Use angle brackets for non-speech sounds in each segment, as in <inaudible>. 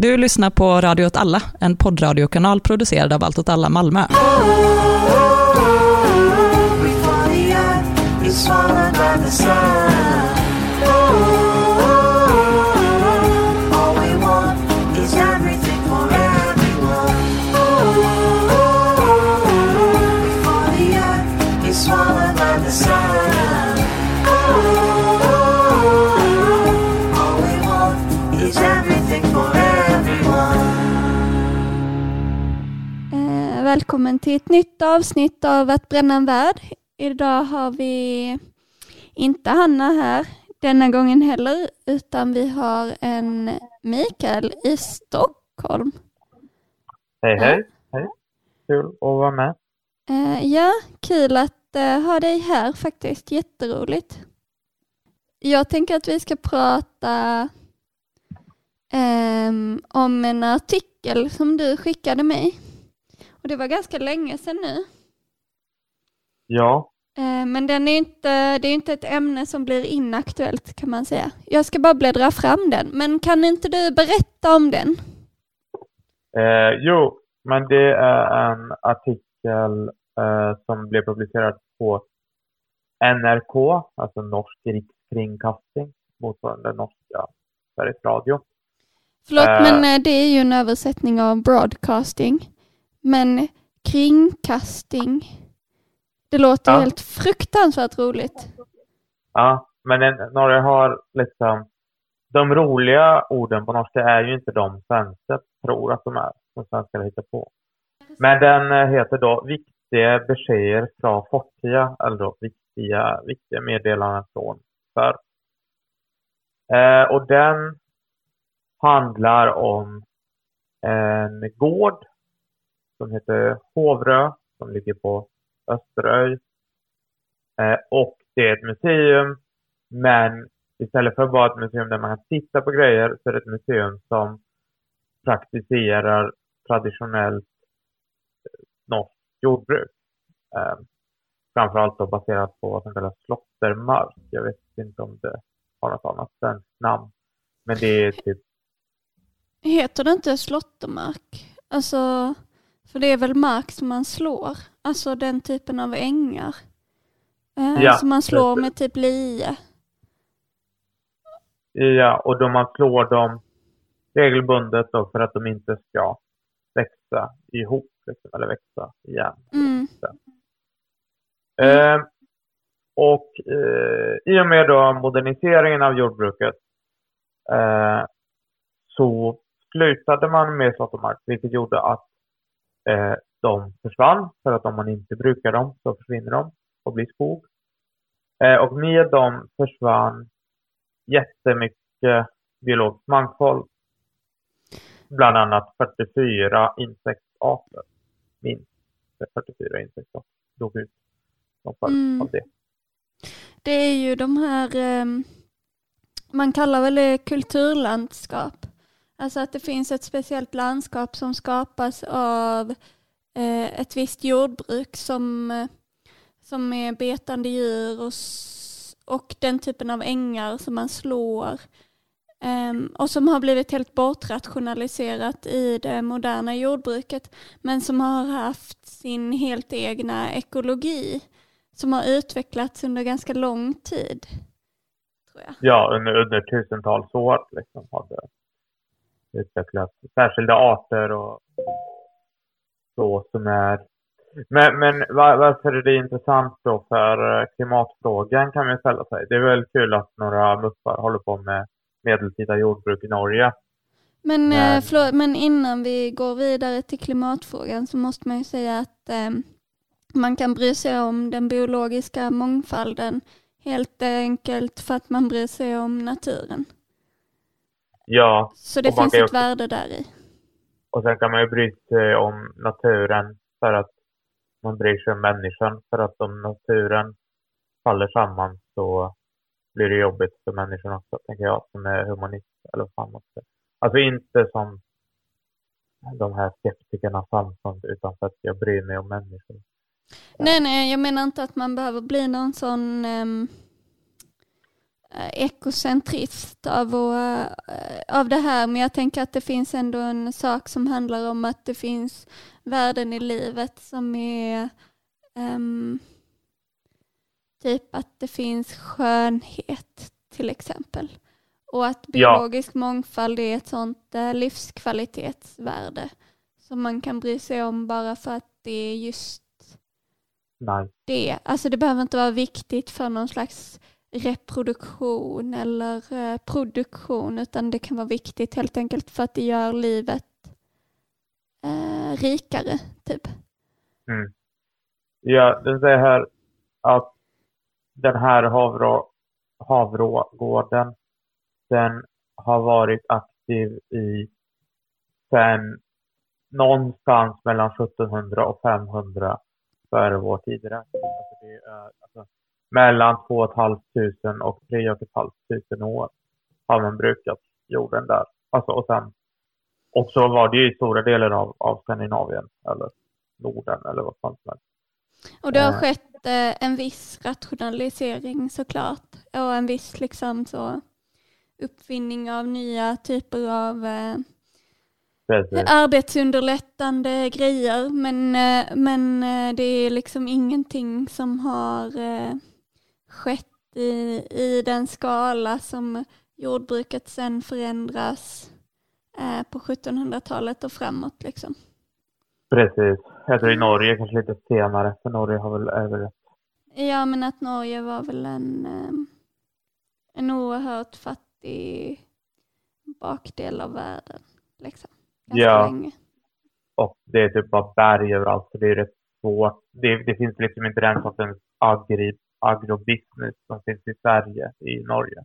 Du lyssnar på Radio åt alla, en poddradiokanal producerad av Allt åt alla Malmö. Oh, oh, oh, välkommen till ett nytt avsnitt av Att bränna en värld. Idag har vi inte Hanna här denna gången heller, utan vi har en Mikael i Stockholm. Hej hej, hej. Kul att vara med. Eh, ja, kul att eh, ha dig här faktiskt. Jätteroligt. Jag tänker att vi ska prata ehm, om en artikel som du skickade mig. Och det var ganska länge sedan nu. Ja, Eh, Men den är inte, det är inte ett ämne som blir inaktuellt kan man säga. Jag ska bara bläddra fram den. Men kan inte du berätta om den? eh, jo, men det är en artikel eh, som blev publicerad på NRK, alltså Norsk rikskringkasting, motsvarande norska Sveriges Radio. Förlåt, Eh. men eh, det är ju en översättning av broadcasting. Men kringkasting, det låter Ja. helt fruktansvärt roligt. Ja, men en, Norge har liksom de roliga orden på norska är ju inte de svenskar tror att de är, som svenskar hittar på. Men den eh, heter då Viktiga beskeder från fortida, eller då viktiga, viktiga meddelanden från förr. Eh, och den handlar om en gård som heter Hovrö, som ligger på Österöj. Eh, och det är ett museum, men istället för att vara ett museum där man kan titta på grejer så är det ett museum som praktiserar traditionellt eh, norskt jordbruk. Eh, framförallt då baserat på vad som kallas slåttermark. Jag vet inte om det har något annat svenskt namn. Men det är typ, Heter det inte slåttermark? Alltså, för det är väl mark som man slår? Alltså den typen av ängar. Eh, Ja, som man slår precis. med typ lie. ja, och då man slår dem regelbundet då för att de inte ska växa ihop liksom, eller växa igen. Mm. Eh, och eh, i och med då moderniseringen av jordbruket eh, så slutade man med slåttermark, vilket gjorde att eh, de försvann. För att om man inte brukar dem så försvinner de och blir skog. Eh, och med dem försvann jättemycket biologisk mångfald. Bland annat 44 insektsarter. Minst 44 insektsarter dog ut som följd Mm. av det. Det är ju de här, ehm, man kallar väl det kulturlandskap. Alltså att det finns ett speciellt landskap som skapas av eh, ett visst jordbruk som, som är betande djur och, och den typen av ängar som man slår. Um, och som har blivit helt bortrationaliserat i det moderna jordbruket men som har haft sin helt egna ekologi som har utvecklats under ganska lång tid. Tror jag. Ja, under, under tusentals år liksom hade utvecklats särskilda arter och så som är. Men, men var, varför är det intressant då för eh, klimatfrågan kan man ställa sig. Det är väl kul att några muppar håller på med medeltida jordbruk i Norge. Men, eh, förlåt, men innan vi går vidare till klimatfrågan så måste man ju säga att eh, man kan bry sig om den biologiska mångfalden helt enkelt för att man bryr sig om naturen. Ja, Så det finns ett också- värde där i. och sen kan man ju bry sig om naturen för att man bryr sig om människan. För att om naturen faller samman så blir det jobbigt för människan också, tänker jag, som är humanist. Eller vad fan man ska. Alltså inte som de här skeptikerna samfund, utan för att jag bryr mig om människor. Nej, nej, jag menar inte att man behöver bli någon sån eh, ekocentriskt av, våra, eh, av det här, men jag tänker att det finns ändå en sak som handlar om att det finns värden i livet som är ehm, typ att det finns skönhet till exempel. Och att Ja. biologisk mångfald är ett sånt eh, livskvalitetsvärde som man kan bry sig om bara för att det är just Nej. det. Alltså det behöver inte vara viktigt för någon slags reproduktion eller eh, produktion utan det kan vara viktigt helt enkelt för att det gör livet eh, rikare typ. Mm. Ja, det säger här att den här havrå, Havrågården, den har varit aktiv i sen någonstans mellan 1700 och 500 före vår tideräkning. Alltså det är, alltså, mellan 2 500 och 3 500 år har man brukat jorden där. Alltså, och, sen, och så var det ju i stora delar av, av Skandinavien, eller Norden, eller vad fan som helst. Och det har Eh. skett eh, en viss rationalisering såklart och en viss liksom så uppfinning av nya typer av eh, Precis. arbetsunderlättande grejer men, eh, men eh, det är liksom ingenting som har eh, skett i, i den skala som jordbruket sen förändras eh, på 1700-talet och framåt. Liksom. Precis. Jag tror i Norge kanske lite senare, för Norge har väl över Ja men att Norge var väl en, eh, en oerhört fattig bakdel av världen. Liksom. Ganska Ja. länge. Och det är typ bara berg överallt, så det är rätt svårt. Det, det finns liksom inte den sortens agri, agrobusiness som finns i Sverige, i Norge.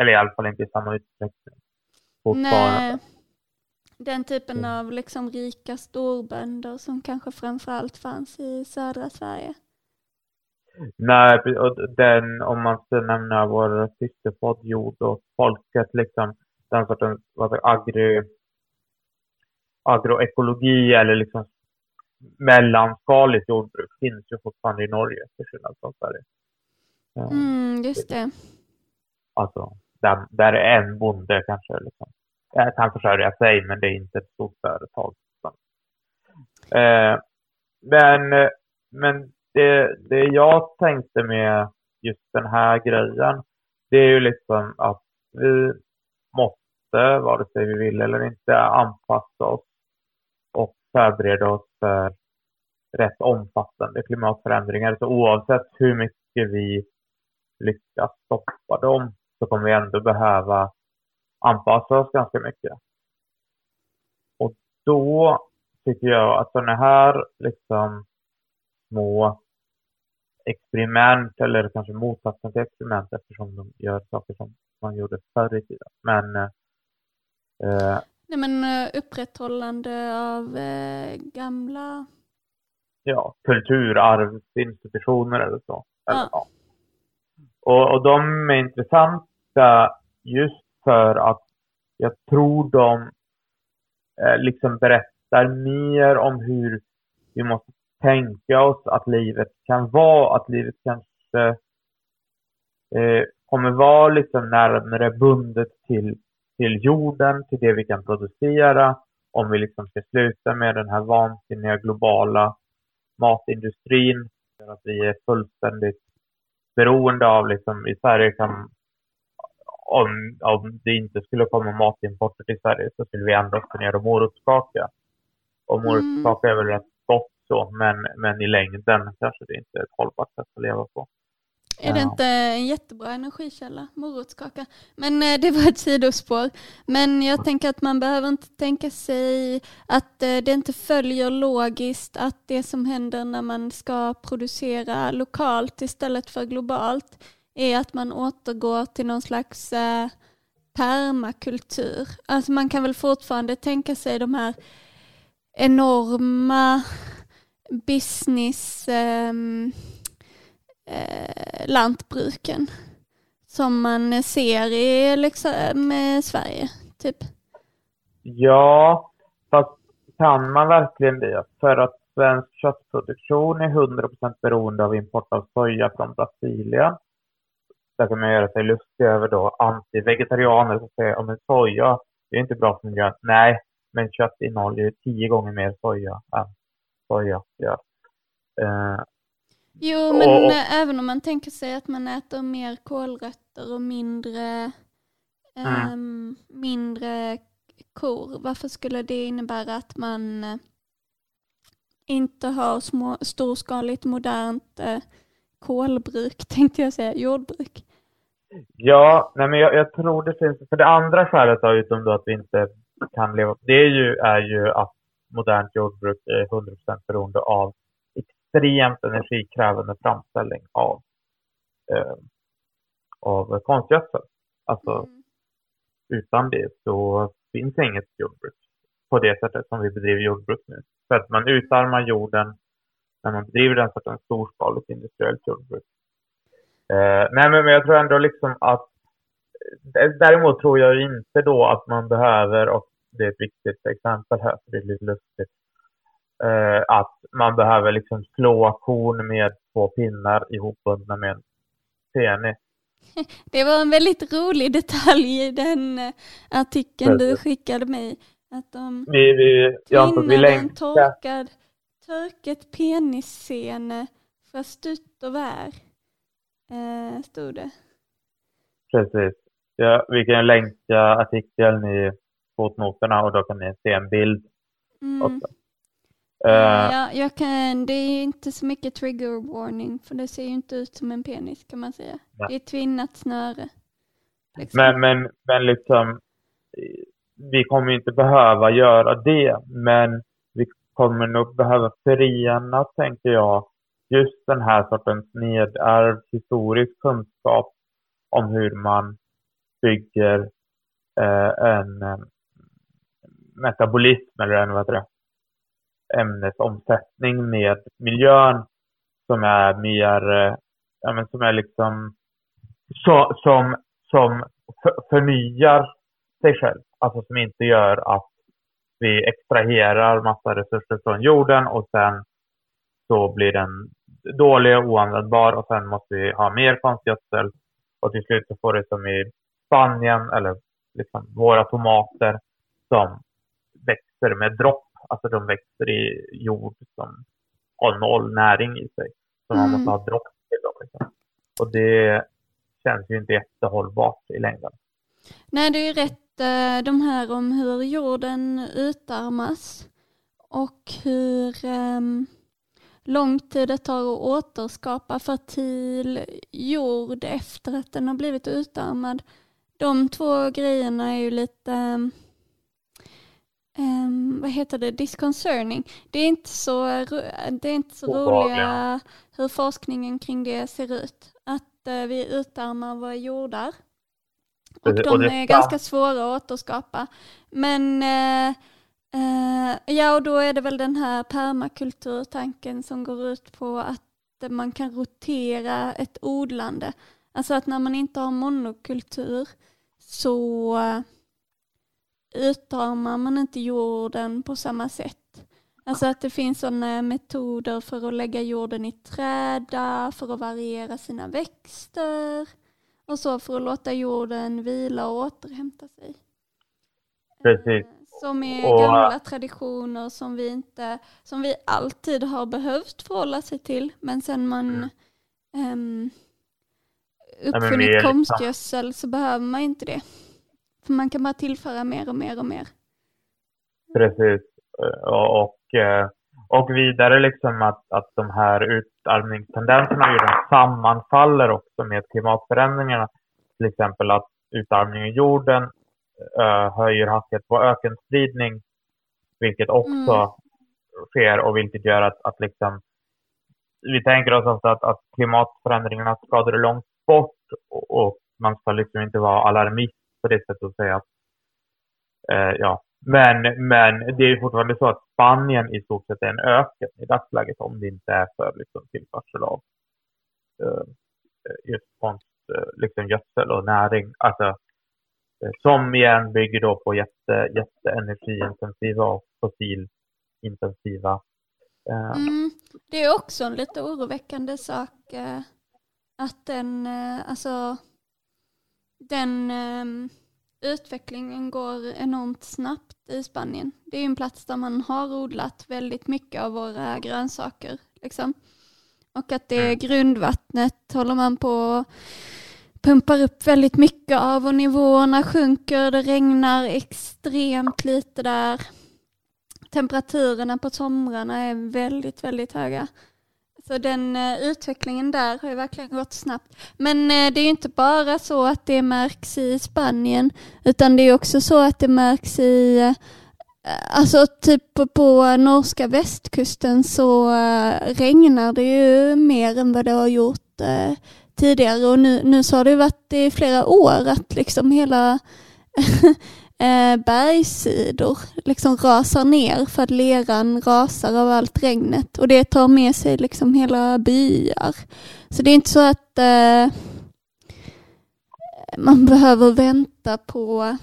Eller i alla fall inte i samma utsträckning. Nej, den typen Mm. av liksom rika storbönder som kanske framförallt fanns i södra Sverige. Nej, och den, om man ska nämna vår systerpodd Jord och folket, liksom den sortens agri, agroekologi eller liksom mellanskaligt jordbruk finns ju fortfarande i Norge, till skillnad från Sverige. Eh, Mm, just det. Alltså, där, där är en bonde kanske liksom, jag kan försörja sig, men det är inte ett stort företag. Eh, men eh, men det, det jag tänkte med just den här grejen, det är ju liksom att vi måste, vare sig vi vill eller inte, anpassa oss och förbereda oss för rätt omfattande klimatförändringar. Så oavsett hur mycket vi lyckas stoppa dem så kommer vi ändå behöva anpassa oss ganska mycket. Och då tycker jag att sådana här liksom små experiment eller kanske motsatsen till experiment eftersom de gör saker som man gjorde förr i tiden. Men eh, Nej, men eh, upprätthållande av eh, gamla... ja, kulturarvsinstitutioner eller så. Eller, Ja. ja. Och, och de är intressanta just för att jag tror de eh, liksom berättar mer om hur vi måste tänka oss att livet kan vara, att livet kanske eh, kommer vara liksom närmare bundet till, till jorden, till det vi kan producera, om vi liksom ska sluta med den här vansinniga globala matindustrin, för att vi är fullständigt beroende av liksom, i Sverige kan om, om det inte skulle komma matimporter till Sverige så skulle vi ändå kunna göra morotskaka. Och morotskaka är väl rätt gott så, men, men i längden kanske det inte är ett hållbart sätt att leva på. Är det inte en jättebra energikälla, morotskaka? Men eh, det var ett sidospår. Men jag tänker att man behöver inte tänka sig att eh, det inte följer logiskt att det som händer när man ska producera lokalt istället för globalt är att man återgår till någon slags eh, permakultur. Alltså man kan väl fortfarande tänka sig de här enorma business ehm, eh, lantbruken som man ser i liksom, eh, Sverige. Typ. Ja, fast kan man verkligen det? För att svensk köttproduktion är 100% beroende av import av soja från Brasilien. där kan man göra sig lustig över då anti-vegetarianer som säger att soja, det är inte bra för miljön. Nej, men kött innehåller ju tio gånger mer soja än soja gör. Eh, Jo, men Och- och- eh, även om man tänker sig att man äter mer kolrötter och mindre, Mm. ehm, mindre kor, varför skulle det innebära att man eh, inte har små, storskaligt modernt eh, kolbruk, <laughs> tänkte jag säga, jordbruk? Ja, nej men jag, jag tror det finns, för det andra skälet utom då att vi inte kan leva, det är ju, är ju att modernt jordbruk är 100% beroende av extremt energikrävande framställning av, eh, av konstgödsel. Alltså Mm. utan det så finns inget jordbruk på det sättet som vi bedriver jordbruk nu. För att man utarmar jorden när man bedriver den sortens storskaligt industriellt jordbruk. Eh, nej, men, men jag tror ändå liksom att d- Däremot tror jag inte då att man behöver, och det är ett viktigt exempel här, för det är lite lustigt, eh, att man behöver liksom slå korn med två pinnar ihopbundna med en penis. <laughs> Det var en väldigt rolig detalj i den eh, artikeln du Precis. skickade mig. Att de Vi, vi, jag vi en torkad, törket penisscene för stutt och vär. Eh, stod det. Precis. Ja, vi kan länka artikeln i fotnoterna och då kan ni se en bild Mm. också. Eh, Ja, jag kan, det är inte så mycket trigger warning för det ser ju inte ut som en penis kan man säga. Nej. Det är tvinnat snöre. Liksom. men, men, men liksom, vi kommer inte behöva göra det, men vi kommer nog behöva förena, tänker jag, just den här sortens nedärvd historisk kunskap om hur man bygger eh, en eh, metabolism eller en vad heter det, ämnesomsättning med miljön som är mer, eh, ja, men som är liksom så, som, som för, förnyar sig själv. Alltså som inte gör att vi extraherar massa resurser från jorden och sen så blir den dålig och oanvändbar och sen måste vi ha mer konstgödsel och till slut så får det som i Spanien eller liksom våra tomater som växer med dropp. Alltså de växer i jord som har noll näring i sig. Så man Mm. måste ha dropp till dem. Liksom. Och det känns ju inte jättehållbart i längden. Nej, det är ju rätt eh, de här om hur jorden utarmas och hur ehm, lång tid det tar att återskapa fertil jord efter att den har blivit utarmad. De två grejerna är ju lite, ehm, ehm, vad heter det, disconcerning. Det är inte så, det är inte så roliga hur forskningen kring det ser ut. Att eh, vi utarmar våra jordar. Och de och är ganska svåra att återskapa. Men eh, eh, ja, och då är det väl den här permakulturtanken som går ut på att man kan rotera ett odlande. Alltså att när man inte har monokultur så utarmar man inte jorden på samma sätt. Alltså att det finns sådana metoder för att lägga jorden i träda, för att variera sina växter och så för att låta jorden vila och återhämta sig. Precis. Eh, Som är Och- gamla traditioner som vi, inte, som vi alltid har behövt förhålla sig till. Men sen man Mm. är uppfunnit konstgödsel så behöver man inte det. För man kan bara tillföra mer och mer och mer. Precis. Eh, Och, och, eh, och vidare liksom att, att de här utarmningstendenserna jorden sammanfaller också med klimatförändringarna. Till exempel att utarmningen i jorden eh, höjer hastighet på ökenspridning, vilket också Mm. sker och vilket gör att, att liksom, vi tänker oss ofta att, att klimatförändringarna skadar långt bort och, och man ska liksom inte vara alarmist på det sättet att säga eh, ja, men, men det är ju fortfarande så att Spanien i stort sett är en öken i dagsläget om det inte är för liksom, tillförsel av eh, eh just konst, eh, liksom gödsel och näring. Alltså, eh, som igen bygger då på jätte, jätteenergiintensiva och fossilintensiva eh, Mm, det är också en lite oroväckande sak eh, att den, eh, alltså den ehm, utvecklingen går enormt snabbt i Spanien. Det är en plats där man har odlat väldigt mycket av våra grönsaker. Liksom. Och att det grundvattnet håller man på pumpar upp väldigt mycket av och nivåerna sjunker, det regnar extremt lite där. Temperaturerna på somrarna är väldigt, väldigt höga. Så den eh, utvecklingen där har ju verkligen gått snabbt. Men eh, det är ju inte bara så att det märks i Spanien, utan det är också så att det märks i eh, Alltså typ på norska västkusten så regnar det ju mer än vad det har gjort tidigare och nu, nu så har det varit i flera år att liksom hela <laughs> eh, bergssidor liksom rasar ner för att leran rasar av allt regnet och det tar med sig liksom hela byar. Så det är inte så att eh, man behöver vänta på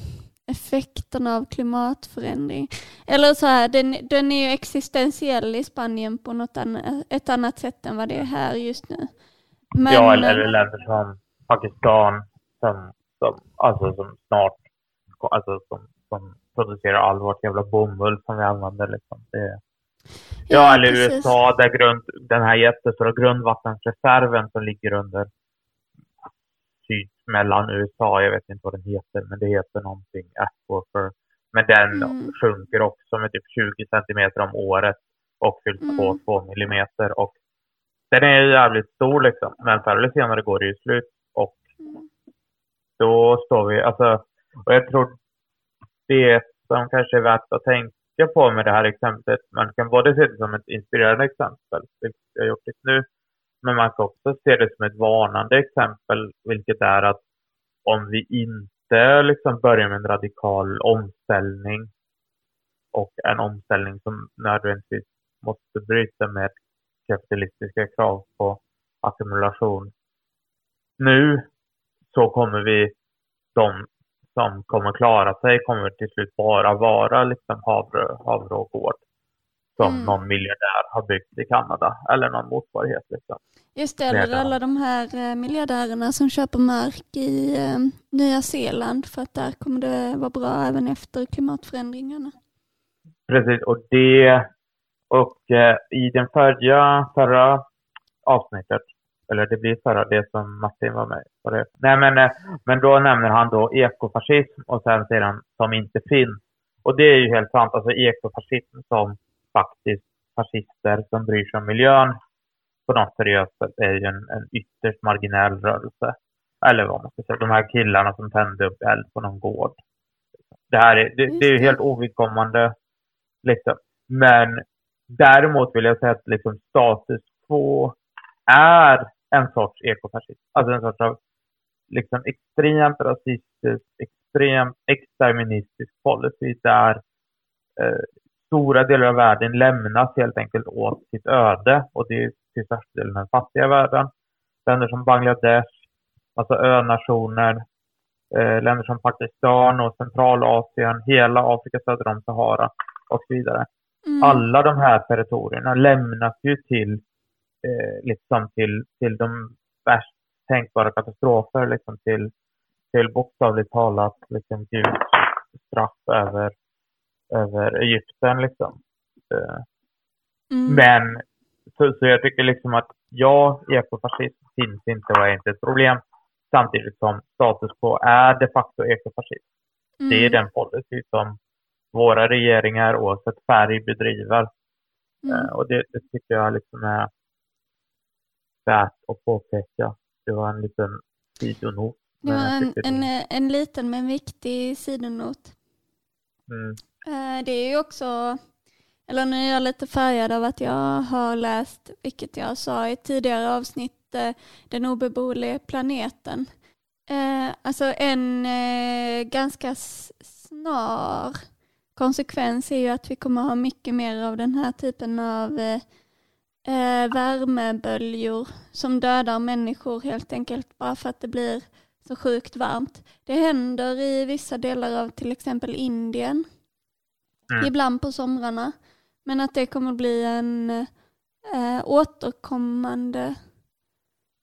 effekterna av klimatförändring. Eller så här, den, den är ju existentiell i Spanien på något annat, ett annat sätt än vad det är här just nu. Men, ja, eller, eller länder som Pakistan som, som, alltså, som snart alltså, som, som producerar all vårt jävla bomull som vi använder. Liksom. Det, ja, eller precis. USA, där grund, den här jättestora grundvattensreserven som ligger under syd mellan USA, jag vet inte vad den heter, men det heter någonting, Aquifer. Men den Mm. sjunker också med typ 20 centimeter om året och fylls på Mm. 2 millimeter. Och den är ju jävligt stor liksom, men förr eller senare går det ju slut. Och Mm. då står vi, alltså, och jag tror det som kanske är värt att tänka på med det här exemplet, man kan både se det som ett inspirerande exempel, vilket jag har gjort just nu, men man kan också se det som ett varnande exempel, vilket är att om vi inte liksom börjar med en radikal omställning och en omställning som nödvändigtvis måste bryta med kapitalistiska krav på ackumulation. Nu så kommer vi, de som kommer klara sig kommer till slut bara vara liksom havre, havre och gård som Mm. någon miljardär har byggt i Kanada eller någon motsvarighet. Liksom. Just det, eller alla de här eh, miljardärerna som köper mark i eh, Nya Zeeland för att där kommer det vara bra även efter klimatförändringarna. Precis, och det och eh, i den förra, förra avsnittet, eller det blir förra, det som Martin var med på det. Nej men, eh, men då nämner han då ekofascism och sen säger han som inte finns. Och det är ju helt sant, alltså ekofascism som faktiskt fascister som bryr sig om miljön på något seriöst sätt är ju en, en ytterst marginell rörelse. Eller vad man ska säga, de här killarna som tände upp eld på någon gård. Det här är, det, det är ju helt ovidkommande. Liksom. Men däremot vill jag säga att liksom status quo är en sorts ekofascism. Alltså en sorts av liksom extremt rasistisk, extremt exterministisk policy där eh, stora delar av världen lämnas helt enkelt åt sitt öde och det är till största delen den fattiga världen. Länder som Bangladesh, alltså önationer, eh, länder som Pakistan och Centralasien, hela Afrika söder om Sahara och så vidare. Mm. Alla de här territorierna lämnas ju till, liksom till, till de värst tänkbara katastrofer, liksom till, till bokstavligt talat liksom Guds straff över, över Egypten. Liksom. Eh, Mm. men så, så jag tycker liksom att ja, ekofascism finns inte och är inte ett problem. Samtidigt som status quo är de facto ekofascism. Mm. Det är den policy som våra regeringar oavsett färg bedriver. Mm. Eh, och det, det tycker jag liksom är värt att påpeka. Det var en liten sidonot. Det var en, en, eh, en liten men viktig sidonot. Mm, Eh, Det är ju också, eller nu är jag lite färgad av att jag har läst, vilket jag sa i tidigare avsnitt, eh, Den obeboeliga planeten. Alltså en ganska snar konsekvens är ju att vi kommer ha mycket mer av den här typen av eh, värmeböljor som dödar människor helt enkelt bara för att det blir så sjukt varmt. Det händer i vissa delar av till exempel Indien Mm. ibland på somrarna. Men att det kommer bli en eh, återkommande,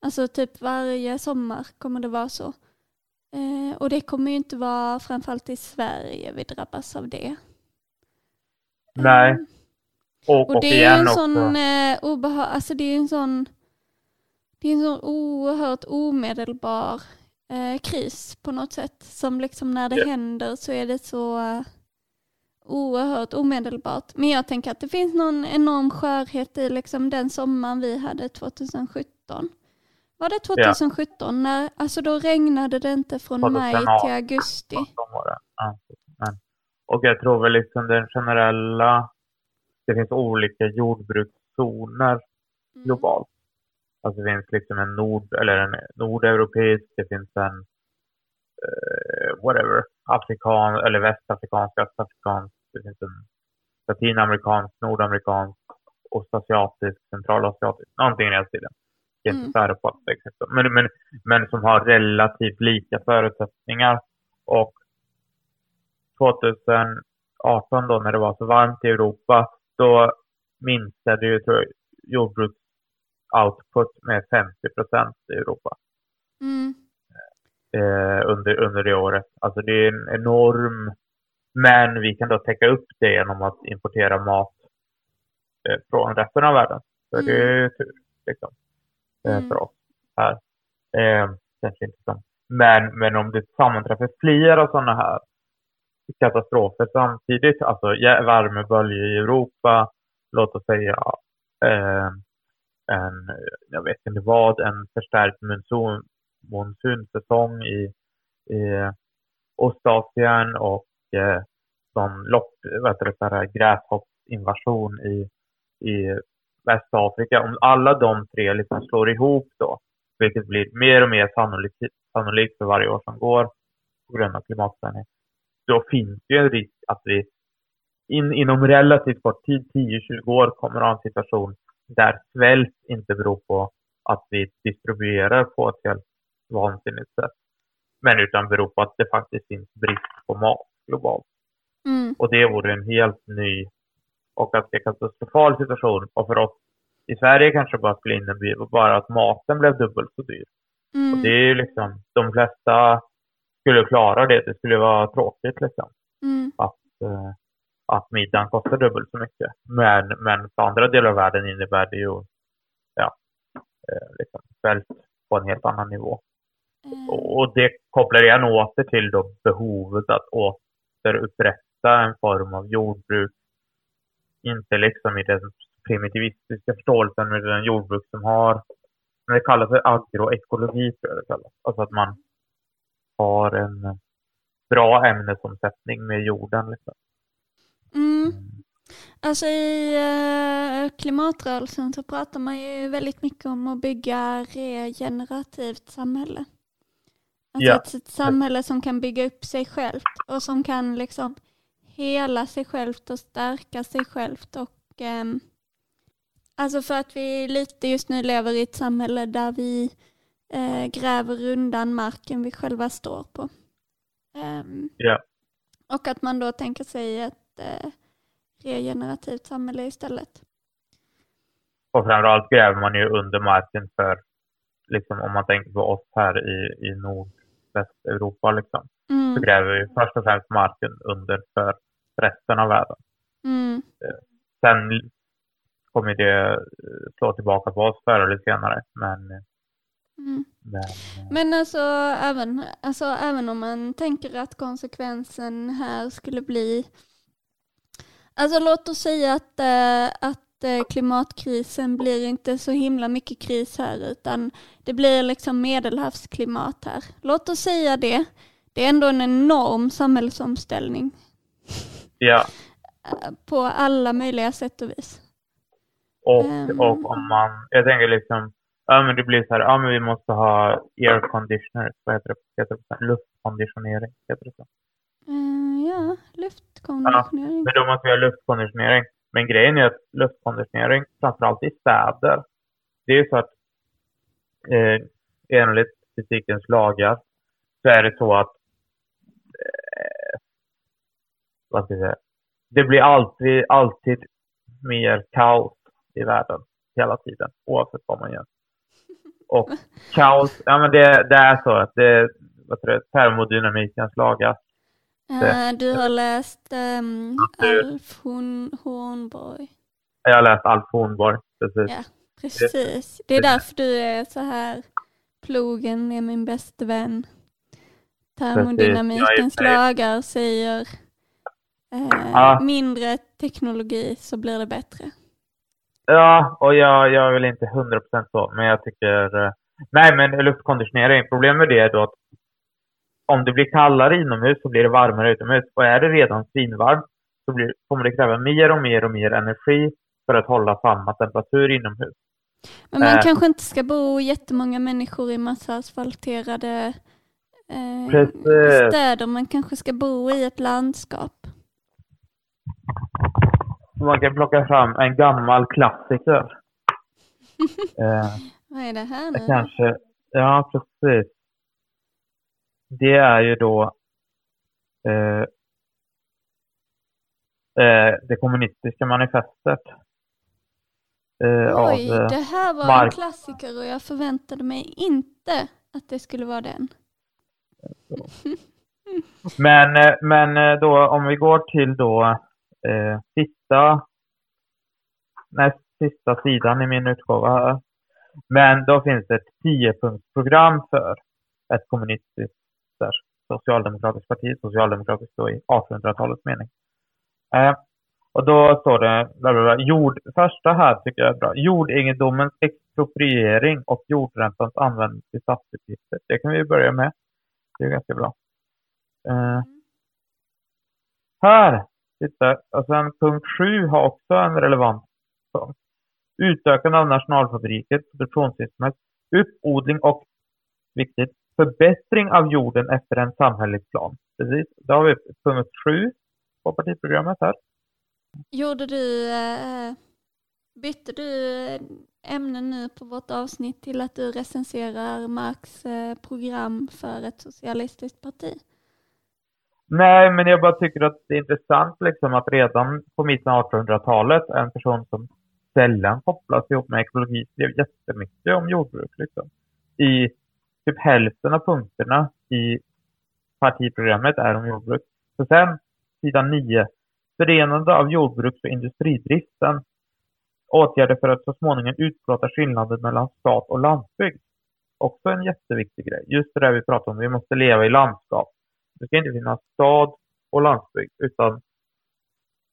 alltså typ varje sommar kommer det vara så. Eh, och det kommer ju inte vara framförallt i Sverige vi drabbas av det. Nej. Och, och och det är en sån eh, obeha- alltså det är en sån det är en sån oerhört omedelbar eh, kris på något sätt. Som liksom när det Ja. händer så är det så eh, oerhört omedelbart. Men jag tänker att det finns någon enorm skörhet i liksom den sommaren vi hade 2017. Var det 2017? När, alltså då regnade det inte från maj 2018. till augusti. Ja. Och jag tror väl liksom den generella, det finns olika jordbrukszoner Mm. globalt. Alltså det finns liksom en nord, eller en nordeuropeisk, det finns en eh, whatever, afrikan, eller västafrikansk, östafrikansk, det finns en latinamerikansk, nordamerikansk, ostasiatisk, centralasiatisk, någonting i den stilen. Mm. så. men, men, men som har relativt lika förutsättningar. Och 2018 då när det var så varmt i Europa, då minskade ju tror jag, jordbruksoutput med 50 procent i Europa Mm. eh, under, under det året. Alltså det är en enorm... Men vi kan då täcka upp det genom att importera mat eh, från resten av världen. Så Mm. det är ju tur liksom, eh, Mm. för oss här. Eh, kanske inte så. Men, men om det sammanträffar flera sådana här katastrofer samtidigt, alltså värmeböljor i Europa, låt oss säga eh, en, jag vet inte vad, en förstärkt monsun, monsunsäsong i, i Ostasien och eh, som lopp, så här gräshoppsinvasion i, i Västafrika. Om alla de tre liksom slår ihop då, vilket blir mer och mer sannolikt, sannolikt för varje år som går på grund av klimatförändring, då finns det ju en risk att vi in, inom relativt kort tid, 10-20 år, kommer att ha en situation där svält inte beror på att vi distribuerar på ett helt vansinnigt sätt. Men utan beror på att det faktiskt finns brist på mat globalt. Mm. Och det vore en helt ny och ganska katastrofal situation. Och för oss i Sverige kanske bara skulle innebära bara att maten blev dubbelt så dyr. Mm. Och det är ju liksom, de flesta skulle klara det. Det skulle vara tråkigt liksom. Mm. Att, eh, att middagen kostar dubbelt så mycket. Men, men för andra delar av världen innebär det ju ja, eh, liksom svält på en helt annan nivå. Eh, Och och det kopplar igen åter till då behovet att återupprätta en form av jordbruk. Inte liksom i den primitivistiska förståelsen med den jordbruk som har, men det kallas för agroekologi tror jag det kallas. Alltså att man har en bra ämnesomsättning med jorden. Liksom. Mm. Alltså i eh, klimatrörelsen så pratar man ju väldigt mycket om att bygga regenerativt samhälle. Alltså Ja. ett, ett samhälle som kan bygga upp sig självt och som kan liksom hela sig självt och stärka sig självt. Och, ehm, alltså för att vi lite just nu lever i ett samhälle där vi eh, gräver undan marken vi själva står på. Ehm, Ja. och att man då tänker sig ett eh, regenerativt samhälle istället. Och framförallt gräver man ju under marken för, liksom, om man tänker på oss här i, i nordvästeuropa, liksom, så Mm, gräver vi först och främst marken under för resten av världen. mm, Sen kommer det eh, slå tillbaka på oss förr eller senare. Men, mm. men eh, Men alltså även, alltså även om man tänker att konsekvensen här skulle bli Alltså låt oss säga att, eh, att eh, klimatkrisen blir inte så himla mycket kris här utan det blir liksom medelhavsklimat här. Låt oss säga det. Det är ändå en enorm samhällsomställning ja, <laughs> på alla möjliga sätt och vis. och, Ehm. och om man, jag tänker liksom, ja men det blir så här, ja men vi måste ha air conditioners, vad heter det, heter det luftkonditionering, heter det så? Eh, ja, luftkonditionering. Men då måste vi ha luftkonditionering. Men grejen är att luftkonditionering, framförallt i städer, det är så att eh, enligt fysikens lagar så är det så att eh, vad ska jag säga, det blir alltid, alltid mer kaos i världen hela tiden, oavsett vad man gör. Och kaos, ja men det, det är så att det, vad heter det, termodynamikens lagar. Eh, du har läst um. Alf Horn, Hornborg. Jag har läst Alf Hornborg, precis. Ja, precis. Det är därför du är så här. Plogen är min bästa vän. Termodynamikens Jag lagar säger eh, Ja. mindre teknologi så blir det bättre. Ja, och jag, jag är väl inte 100% så, men jag tycker... eh, Nej, men luftkonditionering, problemet med det är då att om det blir kallare inomhus så blir det varmare utomhus. Och är det redan svinvarmt så blir, kommer det kräva mer och mer och mer energi för att hålla samma temperatur inomhus. Men man Eh. kanske inte ska bo jättemånga människor i massa asfalterade eh, Precis. städer. Man kanske ska bo i ett landskap. Man kan plocka fram en gammal klassiker. <laughs> eh, Vad är det här nu? kanske... Ja, precis. Det är ju då eh, eh, det kommunistiska manifestet. Eh, av, Oj, eh, det här var en Mark. klassiker och jag förväntade mig inte att det skulle vara den. Men, eh, men då om vi går till då eh, sista, näst sista sidan i min utgåva här. Men då finns det ett tiopunktsprogram för ett kommunistiskt socialdemokratiskt parti, socialdemokratiskt då i 1800-talets mening. Eh, och då står det, bla bla bla, jord, första här tycker jag är bra, jordegendomens expropriering och jordräntans användning till statsutgifter. Det kan vi börja med. Det är ganska bra. Eh, här, titta, och sen punkt 7 har också en relevant punkt. Utökande av nationalfabriker, produktionssystemet, uppodling och, viktigt, förbättring av jorden efter en samhällelig plan. Precis, då har vi punkt 7 på partiprogrammet här. Gjorde du, eh, bytte du eh, ämne nu på vårt avsnitt till att du recenserar Marx eh, program för ett socialistiskt parti? Nej, men jag bara tycker att det är intressant liksom att redan på mitten av 1800-talet en person som sällan kopplas ihop med ekologi skrev jättemycket om jordbruk. Liksom. I typ hälften av punkterna i partiprogrammet är om jordbruk. Så sen, sidan 9, förenande av jordbruks och industridriften. Åtgärder för att så småningom utplåta skillnaden mellan stat och landsbygd. Också en jätteviktig grej. Just det där vi pratar om, vi måste leva i landskap. Det ska inte finnas stad och landsbygd utan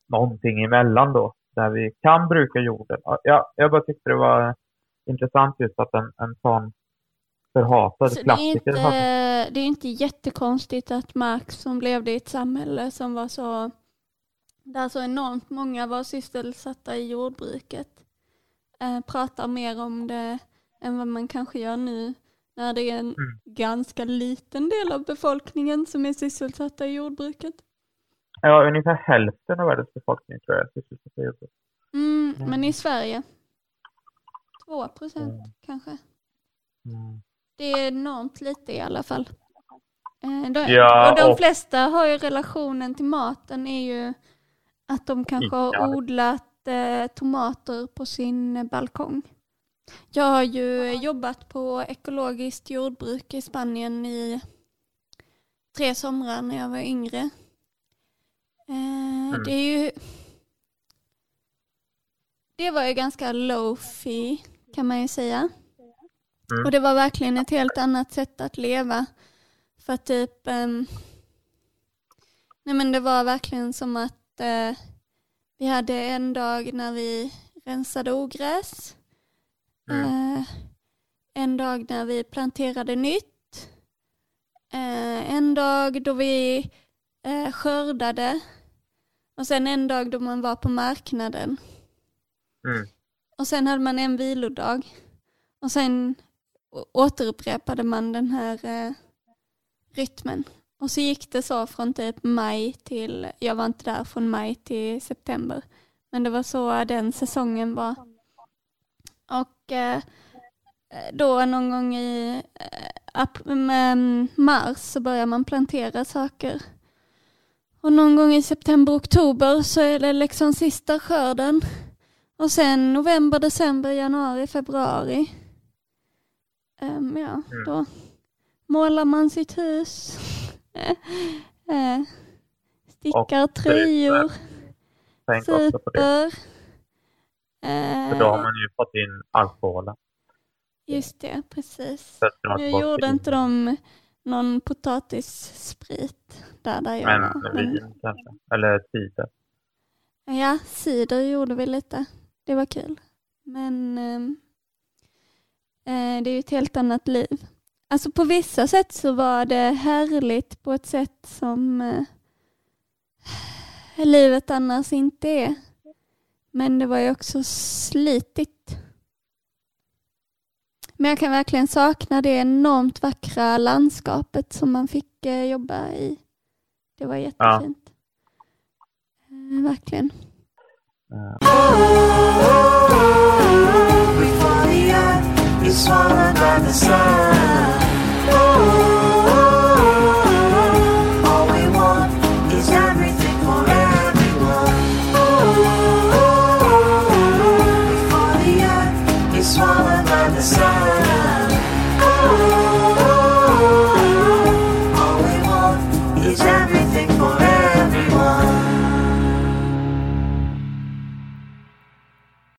någonting emellan då. Där vi kan bruka jorden. Ja, jag bara tyckte det var intressant just att en, en sån förhatad Så det, är klassiker inte, det är inte jättekonstigt att Marx som levde i ett samhälle som var så där så enormt många var sysselsatta i jordbruket eh, pratar mer om det än vad man kanske gör nu när det är en Mm. ganska liten del av befolkningen som är sysselsatta i jordbruket. Ja, ungefär hälften av världens befolkning tror jag är sysselsatt i jordbruk. Mm, Mm. Men i Sverige, två procent Mm. kanske. Mm. Det är enormt lite i alla fall. Eh, de, Ja, och de och- flesta har ju relationen till maten är ju att de kanske har odlat eh, tomater på sin balkong. Jag har ju jobbat på ekologiskt jordbruk i Spanien i tre somrar när jag var yngre. Eh, Det är ju det var ju ganska low-fi kan man ju säga. Mm. Och det var verkligen ett helt annat sätt att leva. För typ, ehm, nej men det var verkligen som att eh, vi hade en dag när vi rensade ogräs. Mm. Eh, en dag när vi planterade nytt. Eh, en dag då vi eh, skördade. Och sen en dag då man var på marknaden. Mm. Och sen hade man en vilodag. Och sen återupprepade man den här eh, rytmen. Och så gick det så från typ maj till, jag var inte där från maj till september. Men det var så den säsongen var. Och då någon gång i eh, mars så börjar man plantera saker. Och någon gång i september, oktober så är det liksom sista skörden. Och sen november, december, januari, februari. Ehm, ja, Mm. då målar man sitt hus, <laughs> eh, stickar tröjor, super. För då har Eh, man ju fått in alkoholen. just det, precis. Nu gjorde inte de någon potatissprit där, där jag Men var. Men, vin kanske. Eller cider. ja, cider gjorde vi lite. Det var kul. Men ehm, eh, det är ju ett helt annat liv. Alltså på vissa sätt så var det härligt på ett sätt som eh, livet annars inte är. Men det var ju också slitigt. Men jag kan verkligen sakna det enormt vackra landskapet som man fick eh, jobba i. Det var jättefint. Eh, verkligen. Before